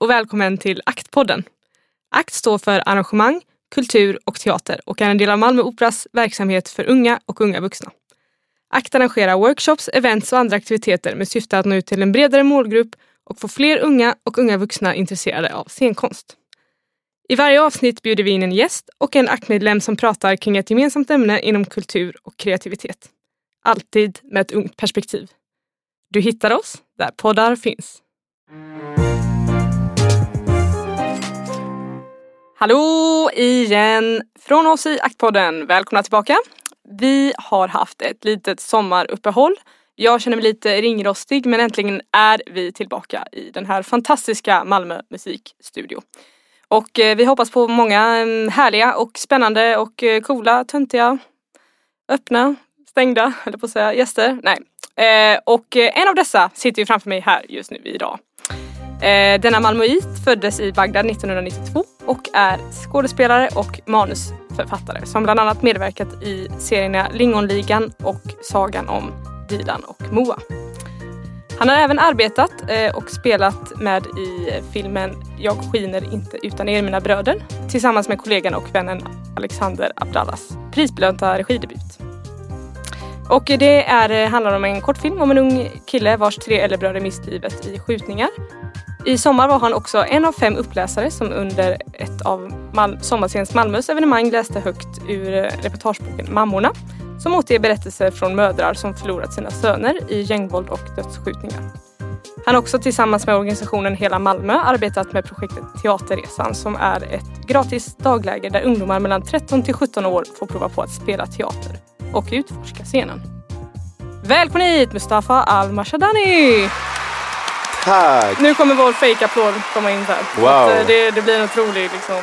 Och välkommen till Aktpodden. AKT står för arrangemang, kultur och teater och är en del av Malmö Operas verksamhet för unga och unga vuxna. AKT arrangerar workshops, events och andra aktiviteter med syfte att nå ut till en bredare målgrupp och få fler unga och unga vuxna intresserade av scenkonst. I varje avsnitt bjuder vi in en gäst och en aktmedlem som pratar kring ett gemensamt ämne inom kultur och kreativitet. Alltid med ett ungt perspektiv. Du hittar oss där poddar finns. Hallå igen från oss i Aktpodden. Välkomna tillbaka. Vi har haft ett litet sommaruppehåll. Jag känner mig lite ringrostig men äntligen är vi tillbaka i den här fantastiska Malmö musikstudio. Och eh, vi hoppas på många mm, härliga och spännande och eh, coola, töntiga, öppna, stängda, eller på att säga, gäster. Nej. Eh, och en av dessa sitter ju framför mig här just nu idag. Eh, Denna malmöit föddes i Bagdad 1992 och är skådespelare och manusförfattare som bland annat medverkat i serierna Lingonligan och Sagan om Dilan och Moa. Han har även arbetat eh, och spelat med i filmen Jag skiner inte utan er mina bröder tillsammans med kollegan och vännen Alexander Abdallas prisbelönta regidebut. Och det är, eh, handlar om en kortfilm om en ung kille vars tre äldre bröder mist livet i skjutningar. I sommar var han också en av fem uppläsare som under ett av Mal Sommarscens Malmös evenemang läste högt ur eh, reportageboken Mammorna som återger berättelser från mödrar som förlorat sina söner i gängvåld och dödsskjutningar. Han har också tillsammans med organisationen Hela Malmö arbetat med projektet Teaterresan som är ett gratis dagläger där ungdomar mellan 13 till 17 år får prova på att spela teater och utforska scenen. Välkommen hit Mustafa Al-Mashadani! Tack! Nu kommer vår fake-applåd komma in här. Wow! Att, eh, det, det blir en otrolig liksom,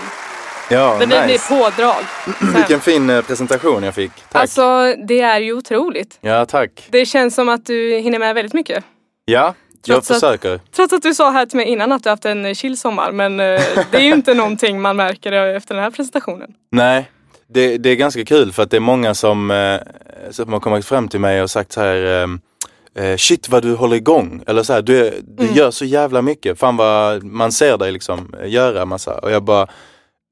Ja, det blir nice. pådrag. Vilken fin eh, presentation jag fick. Tack. Alltså det är ju otroligt. Ja, tack. Det känns som att du hinner med väldigt mycket. Ja, jag Trots att- försöker. Trots att du sa här till mig innan att du haft en chill sommar men eh, det är ju inte någonting man märker efter den här presentationen. Nej, det, det är ganska kul för att det är många som, eh, som har kommit fram till mig och sagt så här eh, eh, Shit vad du håller igång. Eller så här, du, du Mm. gör så jävla mycket. Fan vad man ser dig liksom eh, göra massa. Och jag bara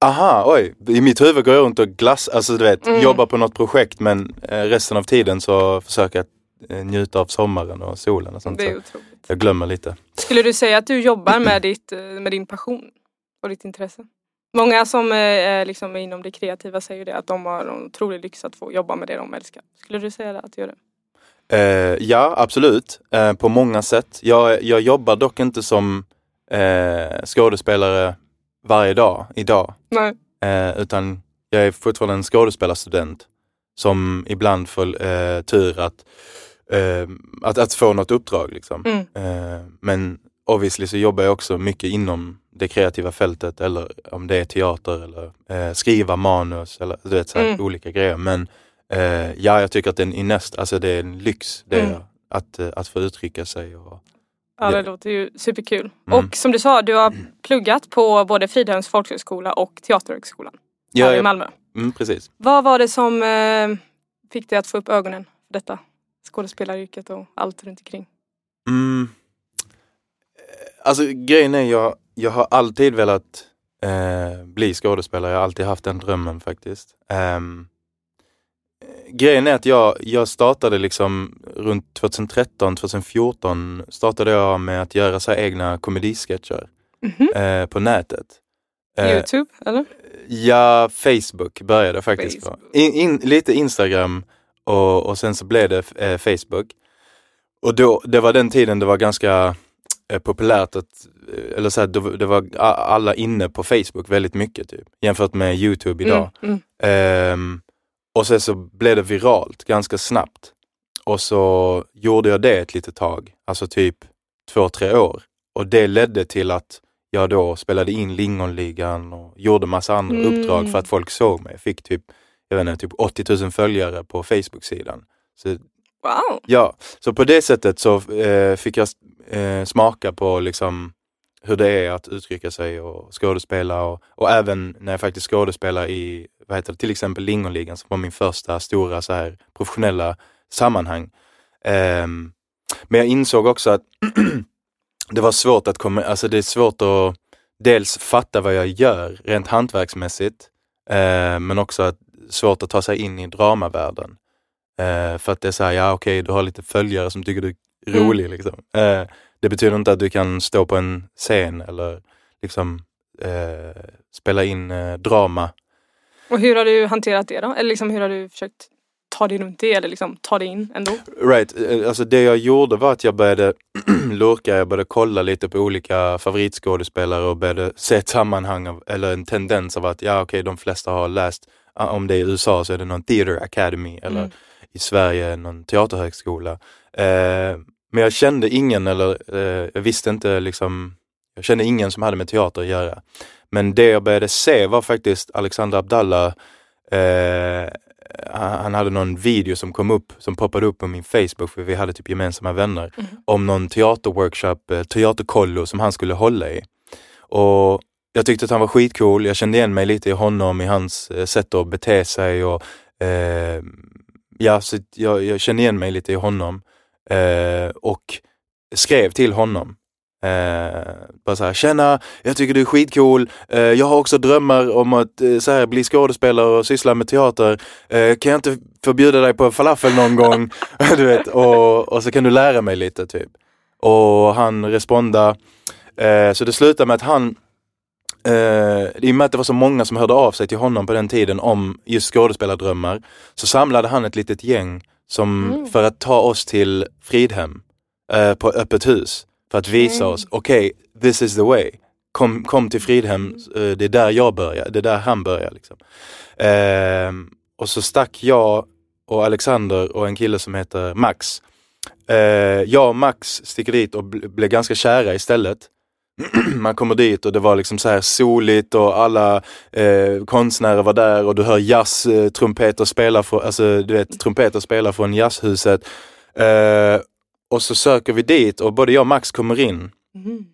Aha, oj. I mitt huvud går jag runt och glass, alltså du vet, Mm. jobbar på något projekt men eh, resten av tiden så försöker jag eh, njuta av sommaren och solen och sånt. Det är Så otroligt. jag glömmer lite. Skulle du säga att du jobbar med, ditt, eh, med din passion och ditt intresse? Många som eh, är liksom inom det kreativa säger det att de har en otrolig lyx att få jobba med det de älskar. Skulle du säga att du gör det? Eh, ja, absolut. Eh, på många sätt. Jag, jag jobbar dock inte som eh, skådespelare varje dag idag. Nej. Eh, utan jag är fortfarande en skådespelarstudent som ibland får eh, tur att, eh, att, att få något uppdrag. Liksom. Mm. Men obviously så jobbar jag också mycket inom det kreativa fältet eller om det är teater eller skriva manus eller du vet, så Mm. olika grejer. Men eh, ja, jag tycker att det är en innest, alltså det är en lyx det Mm. att, eh, att få uttrycka sig. Och, Ja, det Ja. låter ju superkul. Mm. Och som du sa, du har pluggat på både Fridhems folkhögskola och Teaterhögskolan ja, här i Malmö. mm, precis. Vad var det som eh, fick dig att få upp ögonen för detta? Skådespelaryrket och allt runt omkring. Mm. Eh, Alltså grejen är jag, jag har alltid velat eh, bli skådespelare. Jag har alltid haft den drömmen faktiskt. Eh, grejen är att jag, jag startade liksom runt 2013, 2014 startade jag med att göra så egna komedisketcher Mhm. eh, på nätet. Eh, Youtube eller? Ja, Facebook började faktiskt på. Facebook. In, in, lite Instagram och, och sen så blev det eh, Facebook. Och då, det var den tiden det var ganska eh, populärt att, eh, eller så här, det, det var alla inne på Facebook väldigt mycket typ, jämfört med Youtube idag. Mm, mm. Och sen så blev det viralt ganska snabbt. Och så gjorde jag det ett litet tag, alltså typ två, tre år. Och det ledde till att jag då spelade in Lingonligan och gjorde massa andra Mm. uppdrag för att folk såg mig. Jag fick typ, jag vet inte, typ 80 000 följare på Facebook-sidan. Så, Wow! ja, så på det sättet så eh, fick jag eh, smaka på liksom hur det är att uttrycka sig och skådespela och, och även när jag faktiskt skådespelar i, vad heter det, till exempel Lingonligan som var min första stora så här professionella sammanhang. Ehm, men jag insåg också att det var svårt att komma, alltså det är svårt att dels fatta vad jag gör rent hantverksmässigt, eh, men också att, svårt att ta sig in i dramavärlden. Eh, för att det är såhär, ja okej, okay, du har lite följare som tycker du är Mm. rolig. Liksom. Eh, det betyder inte att du kan stå på en scen eller liksom eh, spela in eh, drama. Och hur har du hanterat det då? Eller liksom hur har du försökt ta dig runt det eller liksom ta dig in ändå? Right, eh, alltså det jag gjorde var att jag började lurka, jag började kolla lite på olika favoritskådespelare och började se ett sammanhang av, eller en tendens av att ja okej, de flesta har läst, om det är i USA så är det någon theater academy eller Mm. i Sverige någon teaterhögskola. Eh, men jag kände ingen eller eh, jag visste inte liksom, jag kände ingen som hade med teater att göra. Men det jag började se var faktiskt Alexander Abdallah eh, han hade någon video som kom upp, som poppade upp på min Facebook, för vi hade typ gemensamma vänner, Mhm. om någon teaterworkshop, eh, teaterkollo som han skulle hålla i. Och jag tyckte att han var skitcool, jag kände igen mig lite i honom, i hans eh, sätt att bete sig och eh, ja, så jag, jag kände igen mig lite i honom eh, och skrev till honom. Eh, bara såhär, tjena, jag tycker du är skitcool. Eh, jag har också drömmar om att eh, så här, bli skådespelare och syssla med teater. Eh, kan jag inte förbjuda dig på falafel någon gång? du vet, och, och så kan du lära mig lite typ. Och han responda. Eh, så det slutade med att han Eh, I och med att det var så många som hörde av sig till honom på den tiden om just skådespelardrömmar så samlade han ett litet gäng som, Mm. för att ta oss till Fridhem eh, på öppet hus. För att visa Mm. oss, okej, this is the way. Kom, kom till Fridhem, eh, det är där jag börjar, det är där han börjar. Liksom. Eh, och så stack jag och Alexander och en kille som heter Max. Eh, jag och Max sticker dit och bl- blev ganska kära istället. Man kommer dit och det var liksom så här soligt och alla eh, konstnärer var där och du hör jazz, eh, trumpeter spela från, alltså du vet trumpeter spelar från jazzhuset. Eh, och så söker vi dit och både jag och Max kommer in Mhm.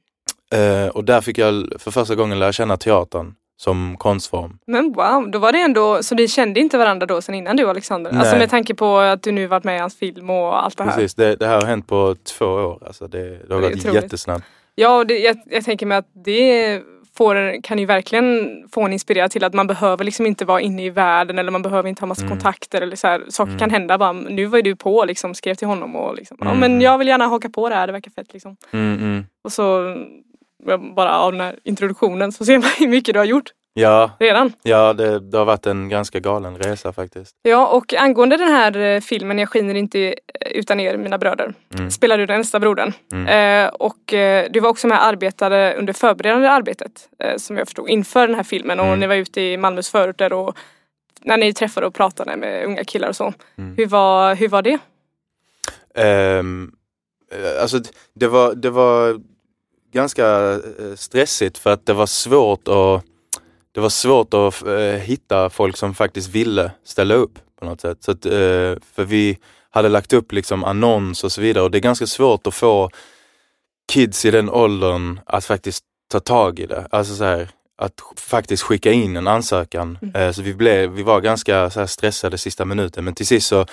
eh, och där fick jag för första gången lära känna teatern som konstform. Men wow, då var det ändå, så ni kände inte varandra då sen innan du Alexander? Alltså Nej. med tanke på att du nu varit med i hans film och allt det här. Precis, det, det här har hänt på två år. Alltså det, det har Det gått otroligt. jättesnabbt. Ja, och det, jag, jag tänker mig att det får, kan ju verkligen få en inspirera till att man behöver liksom inte vara inne i världen eller man behöver inte ha massa Mm. kontakter eller så här, saker Mm. kan hända. Bara, nu var ju du på liksom, skrev till honom och liksom, ja Mm. men jag vill gärna haka på det här, det verkar fett liksom. Mm, mm. Och så bara av den här introduktionen så ser man hur mycket du har gjort Ja, redan. ja det, det har varit en ganska galen resa faktiskt. Ja och angående den här eh, filmen Jag skiner inte eh, utan er mina bröder Mm. spelar du den äldsta brodern. Mm. Eh, och eh, du var också med och arbetade under förberedande arbetet eh, som jag förstod inför den här filmen och Mm. ni var ute i Malmös förorter och när ni träffade och pratade med unga killar och så. Mm. Hur, var, hur var det? Eh, alltså det var, det var ganska stressigt för att det var svårt att det var svårt att eh, hitta folk som faktiskt ville ställa upp på något sätt. Så att, eh, för vi hade lagt upp liksom annons och så vidare och det är ganska svårt att få kids i den åldern att faktiskt ta tag i det. Alltså så här, att faktiskt skicka in en ansökan. Mm. Eh, så vi, blev, vi var ganska så stressade sista minuten men till sist så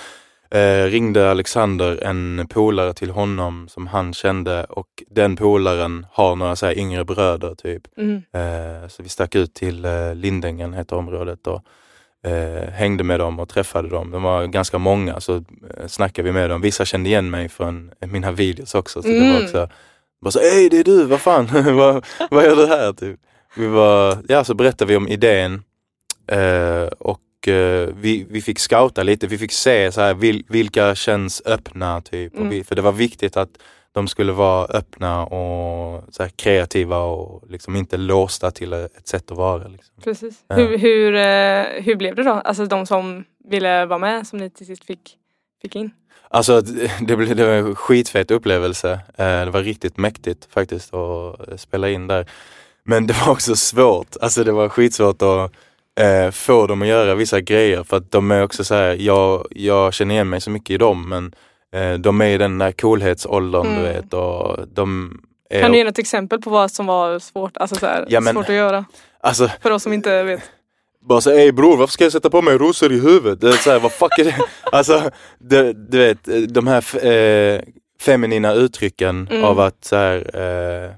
eh, ringde Alexander en polare till honom som han kände och den polaren har några så här yngre bröder typ. Mm. Eh, så vi stack ut till eh, Lindängen, heter området, och eh, hängde med dem och träffade dem. De var ganska många, så eh, snackade vi med dem. Vissa kände igen mig från mina videos också. Så det var Mm. också bara så, hej det är du, vad fan, vad, vad gör du här? Typ. Vi var, ja, så berättade vi om idén eh, och eh, vi, vi fick scouta lite, vi fick se så här, vil, vilka känns öppna typ. Mm. Och vi, för det var viktigt att de skulle vara öppna och så här, kreativa och liksom inte låsta till ett sätt att vara. Liksom. Precis. Ja. Hur, hur, eh, hur blev det då? Alltså de som ville vara med som ni till sist fick, fick in? Alltså det, blev, det var en skitfet upplevelse. Eh, det var riktigt mäktigt faktiskt att spela in där. Men det var också svårt. Alltså det var skitsvårt att eh, få dem att göra vissa grejer för att de är också så här, jag, jag känner igen mig så mycket i dem men eh, de är i den där coolhetsåldern du Mm. vet och de är... Kan du ge något exempel på vad som var svårt, alltså så här, Ja, men- svårt att göra? Alltså För oss som inte vet. bara så ey bror varför ska jag sätta på mig rosor i huvudet? Det är så här, vad fuck är det? Alltså, det, du vet, de här, eh, feminina uttrycken Mm. av att så här, eh,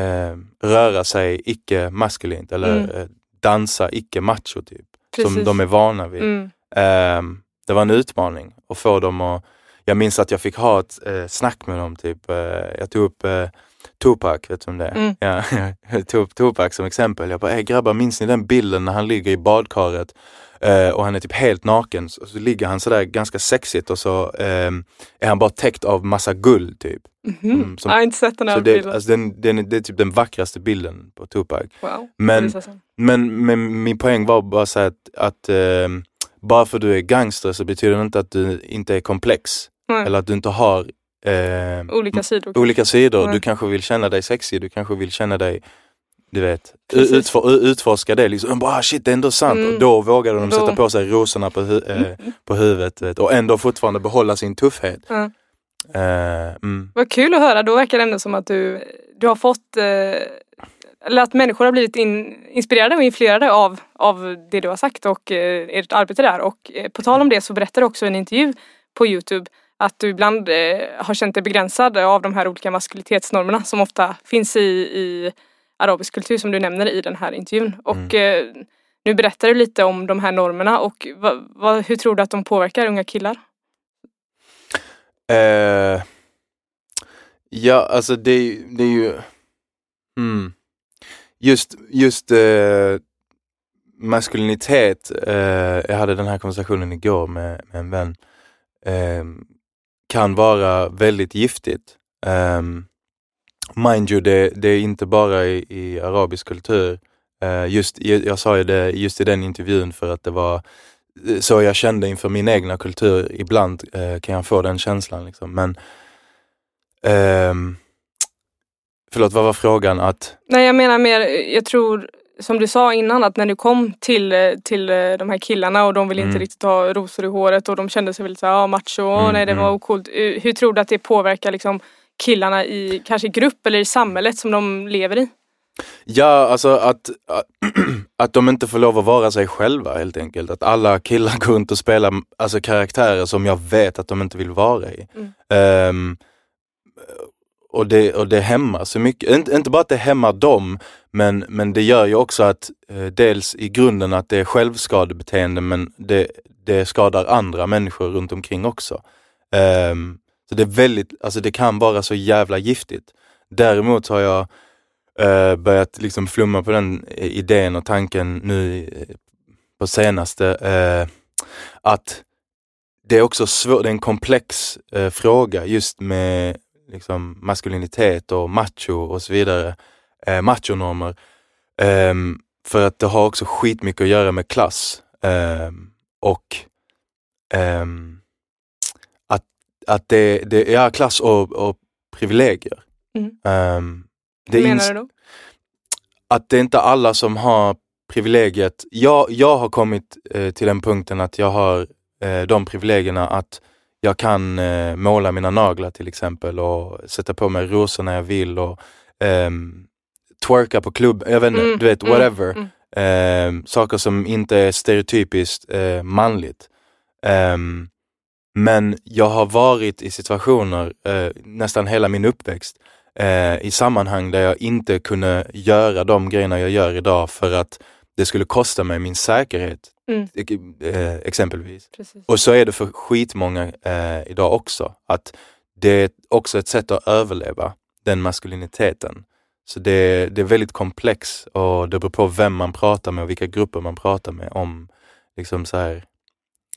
eh, röra sig icke maskulint eller Mm. Dansa icke macho typ. Som Precis. de är vana vid. Mm. Ehm, det var en utmaning att få dem att... Jag minns att jag fick ha ett eh, snack med dem. Typ, eh, jag tog upp eh, Tupac, vet du om det är? Mm. Ja, jag tog upp Tupac som exempel. Jag bara, grabbar minns ni den bilden när han ligger i badkaret eh, och han är typ helt naken. Så, så ligger han sådär ganska sexigt och så ehm, är han bara täckt av massa guld typ. Mhm. Mm, som- jag har inte sett den här det, bilden. alltså, den, den, det är typ den vackraste bilden på Tupac. wow. Men men, men min poäng var bara så att, att eh, bara för du är gangster så betyder det inte att du inte är komplex. Nej. Eller att du inte har eh, Olika sidor. olika sidor. Du kanske vill känna dig sexig, du kanske vill känna dig, du vet, Precis. utfor, utforska det. Liksom. Bara, ah, shit, det är ändå sant. Mm. Och då vågade de Då- sätta på sig rosorna på, hu- eh, Mm. på huvudet vet, och ändå fortfarande behålla sin tuffhet. Ja. Eh, mm. Vad kul att höra, då verkar det ändå som att du, du har fått eh, eller att människor har blivit in, inspirerade och influerade av, av det du har sagt och eh, ert arbete där. Och eh, på tal om det så berättar du också i en intervju på Youtube att du ibland eh, har känt dig begränsad av de här olika maskulinitetsnormerna som ofta finns i, i arabisk kultur som du nämner i den här intervjun. Och eh, nu berättar du lite om de här normerna och va, va, hur tror du att de påverkar unga killar? Eh, ja, alltså det, är ju- det är ju... Mm. Just, just eh, maskulinitet, eh, jag hade den här konversationen igår med, med en vän, eh, kan vara väldigt giftigt. Um, mind you, det, det är inte bara i, i arabisk kultur. Eh, just, jag, sa ju det just i den intervjun för att det var så jag kände inför min egna kultur. Ibland eh, kan jag få den känslan. Liksom. Men ehm, Förlåt, vad var frågan? Att, Nej jag menar mer, jag tror som du sa innan att när du kom till, eh, till de här killarna och de ville inte Mm. riktigt ha rosor i håret och de kände sig väldigt såhär, ja macho, Mm, nej det var mm. ocoolt. Eh, Hur tror du att det påverkar liksom killarna i kanske grupp eller i samhället som de lever i? ja, alltså att, att, att de inte får lov att vara sig själva helt enkelt. Att alla killar går runt och spelar alltså, karaktärer som jag vet att de inte vill vara i. Mm. Ehm, och, det, och det hämmar så mycket. Inte, inte bara att det hämmar dem, men, men det gör ju också att eh, dels i grunden att det är självskadebeteende men det, det skadar andra människor runt omkring också. Ehm, så det är väldigt, alltså det kan vara så jävla giftigt. Däremot har jag eh, börjat liksom flumma på den eh, idén och tanken nu eh, på senaste eh, att det är också svårt, det är en komplex eh, fråga just med liksom, maskulinitet och macho och så vidare. Eh, machonormer. Eh, för att det har också skitmycket att göra med klass. Ehm, och ehm, att, det, det är klass och, och privilegier. Mm. Det Hur menar du då? att det är inte alla som har privilegiet. Jag, jag har kommit eh, till den punkten att jag har eh, de privilegierna att jag kan eh, måla mina naglar till exempel och sätta på mig rosor när jag vill och ehm, twerka på klubb, jag vet inte, Mm, du vet, mm, whatever. mm. Ehm, saker som inte är stereotypiskt eh, manligt. Ehm, men jag har varit i situationer eh, nästan hela min uppväxt eh, i sammanhang där jag inte kunde göra de grejerna jag gör idag för att det skulle kosta mig min säkerhet. Mm. Eh, exempelvis. Precis. Och så är det för skitmånga eh, idag också. Att det är också ett sätt att överleva den maskuliniteten. Så det, det är väldigt komplex och det beror på vem man pratar med och vilka grupper man pratar med om liksom så här,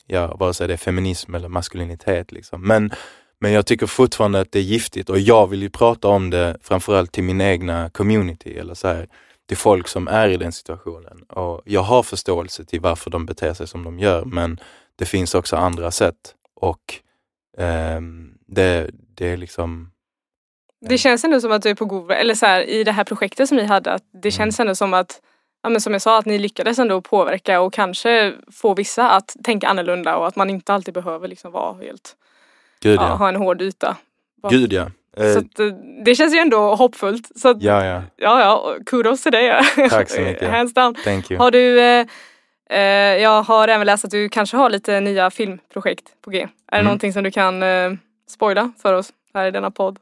ja, vare sig det är feminism eller maskulinitet. Liksom. Men, men jag tycker fortfarande att det är giftigt och jag vill ju prata om det framförallt till min egna community eller så här, till folk som är i den situationen. Och jag har förståelse till varför de beter sig som de gör men det finns också andra sätt och ehm, det, det är liksom Det känns ändå som att du är på god väg, eller så här, i det här projektet som ni hade, att Mm. det känns ändå som att Ja, men som jag sa, att ni lyckades ändå påverka och kanske få vissa att tänka annorlunda och att man inte alltid behöver liksom vara helt, Gud ja, ja. ha en hård yta. Gud ja. Eh, Så att, eh, det känns ju ändå hoppfullt. Så att, ja. ja, ja. ja, kudos till dig. Tack så mycket. Hands down. Thank you. Har du, eh, eh, jag har även läst att du kanske har lite nya filmprojekt på G. Är det Mm. någonting som du kan eh, spoila för oss här i denna podd?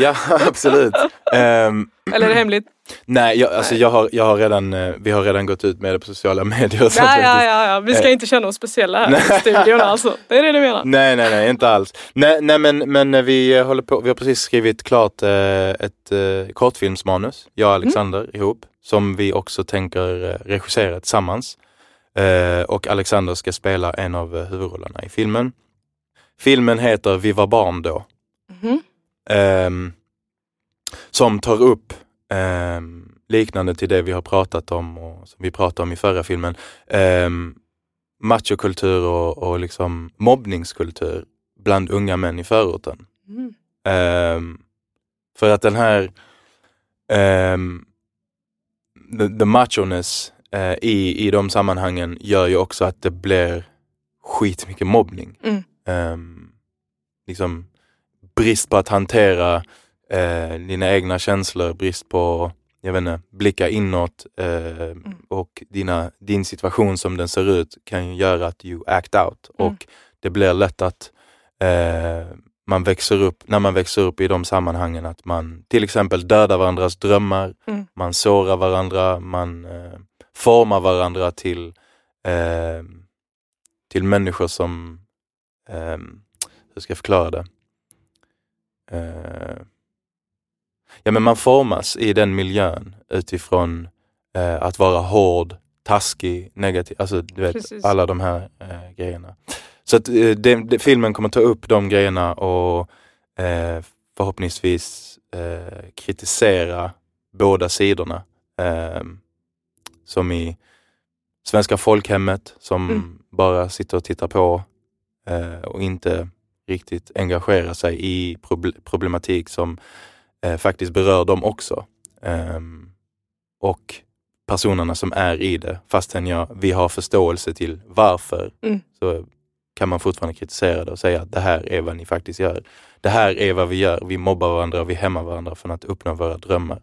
Ja, absolut. Ehm, Eller är det hemligt? nej, jag, alltså, Nej. jag har, jag har redan, eh, vi har redan gått ut med det på sociala medier. Ja, ja, ja, ja. Vi ska Eh. inte känna oss speciella här i studion alltså. Det är det du menar? Nej, nej, nej, inte alls. Nej, nej men, men eh, vi håller på, vi har precis skrivit klart eh, ett eh, kortfilmsmanus, jag och Alexander ihop, som vi också tänker regissera tillsammans. Och Alexander ska spela en av huvudrollerna i filmen. Filmen heter Vi var barn då. Mhm. ehm, som tar upp ehm, liknande till det vi har pratat om och som vi pratade om i förra filmen. Um, machokultur och, och liksom mobbningskultur bland unga män i förorten. Mm. Ehm, för att den här um, the, the machoness eh, i, i de sammanhangen gör ju också att det blir skitmycket mobbning. Mm. Ehm, liksom brist på att hantera eh, dina egna känslor, brist på jag vet inte, blicka inåt eh, och dina, din situation som den ser ut kan göra att you act out Mm. och det blir lätt att eh, man växer upp, när man växer upp i de sammanhangen att man till exempel dödar varandras drömmar, Mm. man sårar varandra, man eh, formar varandra till, eh, till människor som, eh, hur ska jag förklara det? Ja men man formas i den miljön utifrån eh, att vara hård, taskig, negativ, alltså du vet Precis. alla de här eh, grejerna. Så att eh, det, det, filmen kommer ta upp de grejerna och eh, förhoppningsvis eh, kritisera båda sidorna. Eh, som i Svenska folkhemmet som Mm. bara sitter och tittar på eh, och inte riktigt engagerar sig i proble- problematik som eh, faktiskt berör dem också. Ehm, och personerna som är i det, fastän jag, vi har förståelse till varför, Mm. så kan man fortfarande kritisera det och säga att det här är vad ni faktiskt gör. Det här är vad vi gör. Vi mobbar varandra och vi hämmar varandra från att uppnå våra drömmar.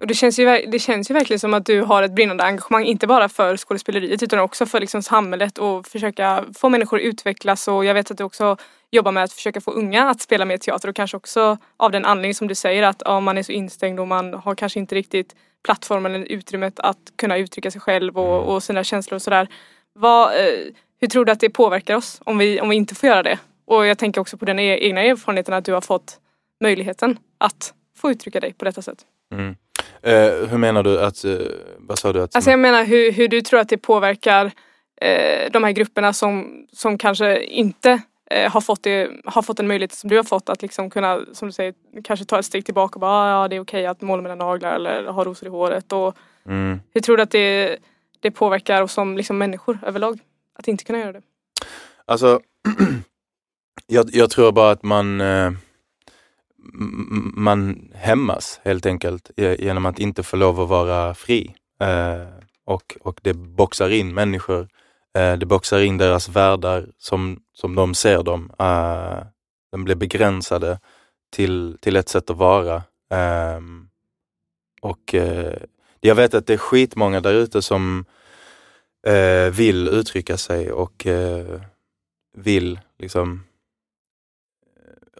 Och det, känns ju, det känns ju verkligen som att du har ett brinnande engagemang, inte bara för skådespeleriet utan också för liksom samhället och försöka få människor att utvecklas och jag vet att du också jobbar med att försöka få unga att spela mer teater och kanske också av den anledning som du säger att ja, man är så instängd och man har kanske inte riktigt plattformen eller utrymmet att kunna uttrycka sig själv och, och sina känslor och sådär. Vad, eh, hur tror du att det påverkar oss om vi, om vi inte får göra det? Och jag tänker också på den e-, egna erfarenheten att du har fått möjligheten att få uttrycka dig på detta sätt. Mm. Eh, hur menar du att, eh, vad sa du? Att, Alltså jag menar hur, hur du tror att det påverkar eh, de här grupperna som, som kanske inte eh, har, fått det, har fått en möjlighet som du har fått att liksom kunna, som du säger, kanske ta ett steg tillbaka och bara "Ah, ja det är okej att måla mina naglar eller ha rosor i håret. Och mm. hur tror du att det, det påverkar oss som liksom människor överlag? Att inte kunna göra det. Alltså, jag, jag tror bara att man, eh, man hämmas helt enkelt genom att inte få lov att vara fri. Eh, och, och det boxar in människor, eh, det boxar in deras världar som, som de ser dem. Eh, de blir begränsade till, till ett sätt att vara. Ehm, och eh, jag vet att det är skitmånga där ute som eh, vill uttrycka sig och eh, vill liksom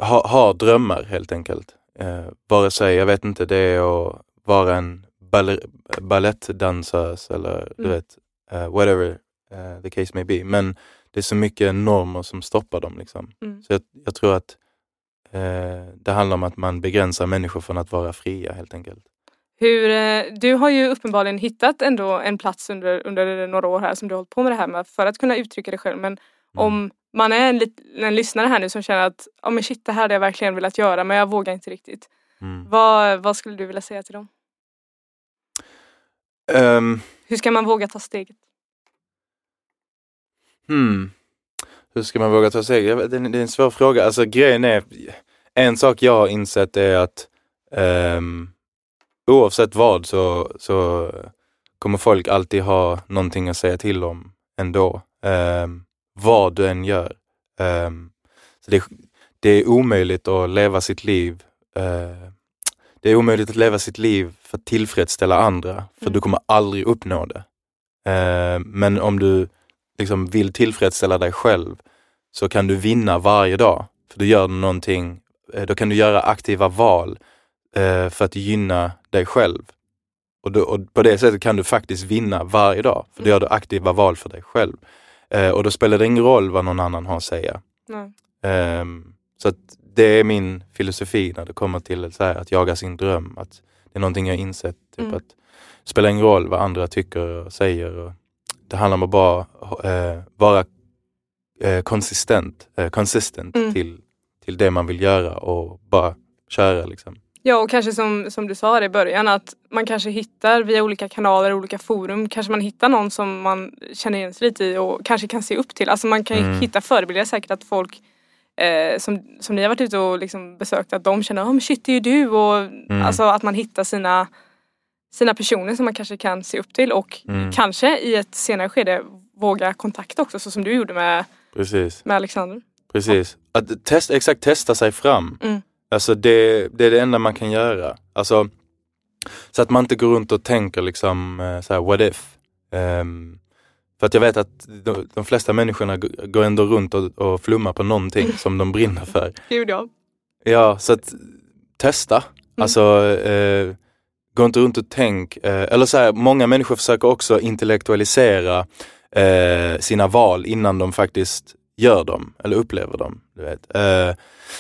ha, ha drömmar helt enkelt. Eh, vare sig, jag vet inte, det är att vara en balettdansös eller du Mm. vet, eh, whatever eh, the case may be. Men det är så mycket normer som stoppar dem. Liksom. Mm. Så jag, jag tror att eh, det handlar om att man begränsar människor från att vara fria helt enkelt. Hur, du har ju uppenbarligen hittat ändå en plats under, under några år här som du har hållit på med det här med för att kunna uttrycka dig själv. Men om man är en, en lyssnare här nu som känner att ja men shit det här hade jag verkligen velat göra men jag vågar inte riktigt. Mm. Vad, vad skulle du vilja säga till dem? Ehm, Hur ska man våga ta steget? Hmm. Hur ska man våga ta vet, Det är det är en svår fråga. Alltså grejen är, en sak jag har insett är att ehm, oavsett vad så, så kommer folk alltid ha någonting att säga till om ändå. Ehm, vad du än gör. Ehm, så det, det är omöjligt att leva sitt liv eh, det är omöjligt att leva sitt liv för att tillfredsställa andra, för Mm. du kommer aldrig uppnå det. Eh, men om du liksom vill tillfredsställa dig själv så kan du vinna varje dag. För du gör någonting, eh, då kan du göra aktiva val eh, för att gynna dig själv. Och, då, och på det sättet kan du faktiskt vinna varje dag, för då gör du aktiva val för dig själv. Eh, och då spelar det ingen roll vad någon annan har att säga. Ehm, så det är min filosofi när det kommer till här, att jaga sin dröm. Att det är någonting jag insett. Typ Mm. att det spelar ingen roll vad andra tycker och säger. Och det handlar om att bara eh, vara eh, konsistent, eh, consistent Mm. till, till det man vill göra och bara köra liksom. Ja och kanske som, som du sa i början att man kanske hittar via olika kanaler, olika forum, kanske man hittar någon som man känner igen sig lite i och kanske kan se upp till. Alltså man kan Mm. hitta förebilder säkert att folk eh, som, som ni har varit ute och liksom besökt att de känner, oh, men shit det är ju du och Mm. alltså att man hittar sina sina personer som man kanske kan se upp till och Mm. kanske i ett senare skede våga kontakta också så som du gjorde med, Precis. med Alexander. Precis. Att testa, exakt testa sig fram. Mm. Alltså det, det är det enda man kan göra. Alltså, så att man inte går runt och tänker liksom eh, så här, what if? Ehm, för att jag vet att de, de flesta människorna går ändå runt och, och flummar på någonting som de brinner för. Gud ja. Ja, så att testa. Alltså, eh, gå inte runt och tänk. Eh, eller så här, många människor försöker också intellektualisera eh, sina val innan de faktiskt gör dem eller upplever dem. Du vet. Eh,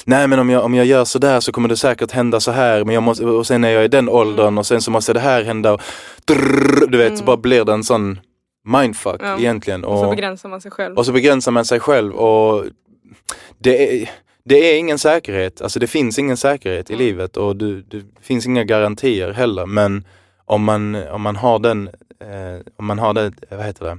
nej men om jag, om jag gör sådär så kommer det säkert hända så här men jag måste, och sen är jag i den åldern Mm. och sen så måste det här hända. Och, drrrr, du vet, så Mm. bara blir det en sån mindfuck Ja. egentligen. Och så Och, begränsar man sig själv. och så begränsar man sig själv och det är, det är ingen säkerhet, alltså det finns ingen säkerhet i Mm. livet och du, det finns inga garantier heller men om man, om man har den, eh, om man har det, vad heter det,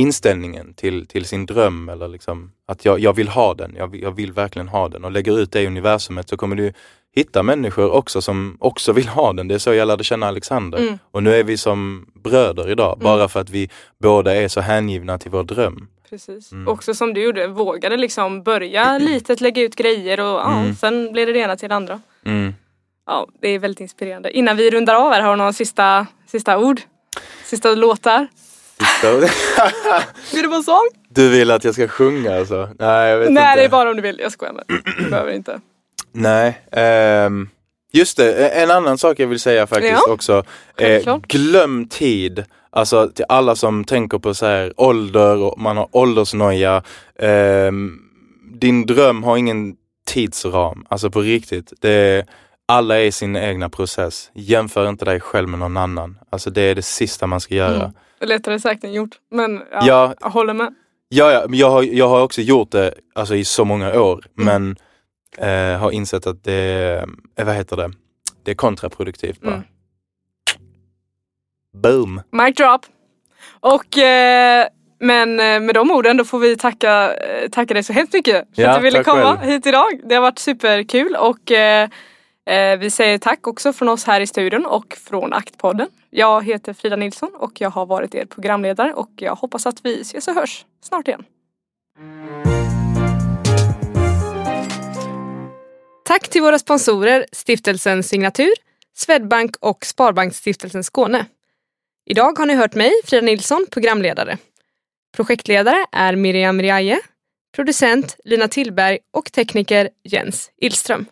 inställningen till, till sin dröm eller liksom att jag, jag vill ha den, jag, vill- jag vill verkligen ha den och lägger ut det i universumet så kommer du hitta människor också som också vill ha den. Det är så jag lärde känna Alexander. Mm. Och nu är vi som bröder idag, bara för att vi båda är så hängivna till vår dröm. Precis. Mm. Också som du gjorde, vågade liksom börja litet, lägga ut grejer och ja, Mm. sen blir det det ena till det andra. Mm. Ja, det är väldigt inspirerande. Innan vi rundar av här, har du några sista, sista ord? Sista låtar? Vill du en sång? Du vill att jag ska sjunga alltså? Nej, jag vet Nej, inte. det är bara om du vill. Jag skojar med. Du behöver inte. Nej. ehm, just det, en annan sak jag vill säga faktiskt Ja, också. Eh, glöm tid. Alltså till alla som tänker på så här ålder och man har åldersnoja. ehm, din dröm har ingen tidsram. Alltså på riktigt. Det alla är i sin egna process. Jämför inte dig själv med någon annan. Alltså det är det sista man ska göra. Mm. Lättare sagt än gjort. Men ja, Ja. jag håller med. Ja, ja men jag har, jag har också gjort det alltså, i så många år Mm. men eh, har insett att det är, eh, vad heter det, det är kontraproduktivt bara. Mm. Boom! Mic drop. Och eh, men eh, med de orden då får vi tacka, eh, tacka dig så hemskt mycket för Ja, att du ville komma själv. hit idag. Det har varit superkul och eh, Eh, vi säger tack också från oss här i studion och från Aktpodden. Jag heter Frida Nilsson och jag har varit er programledare och jag hoppas att vi ses och hörs snart igen. Tack till våra sponsorer Stiftelsen Signatur, Swedbank och Sparbanksstiftelsen Skåne. Idag har ni hört mig, Frida Nilsson, programledare. Projektledare är Miriam Riaje, producent Lina Tillberg och tekniker Jens Illström.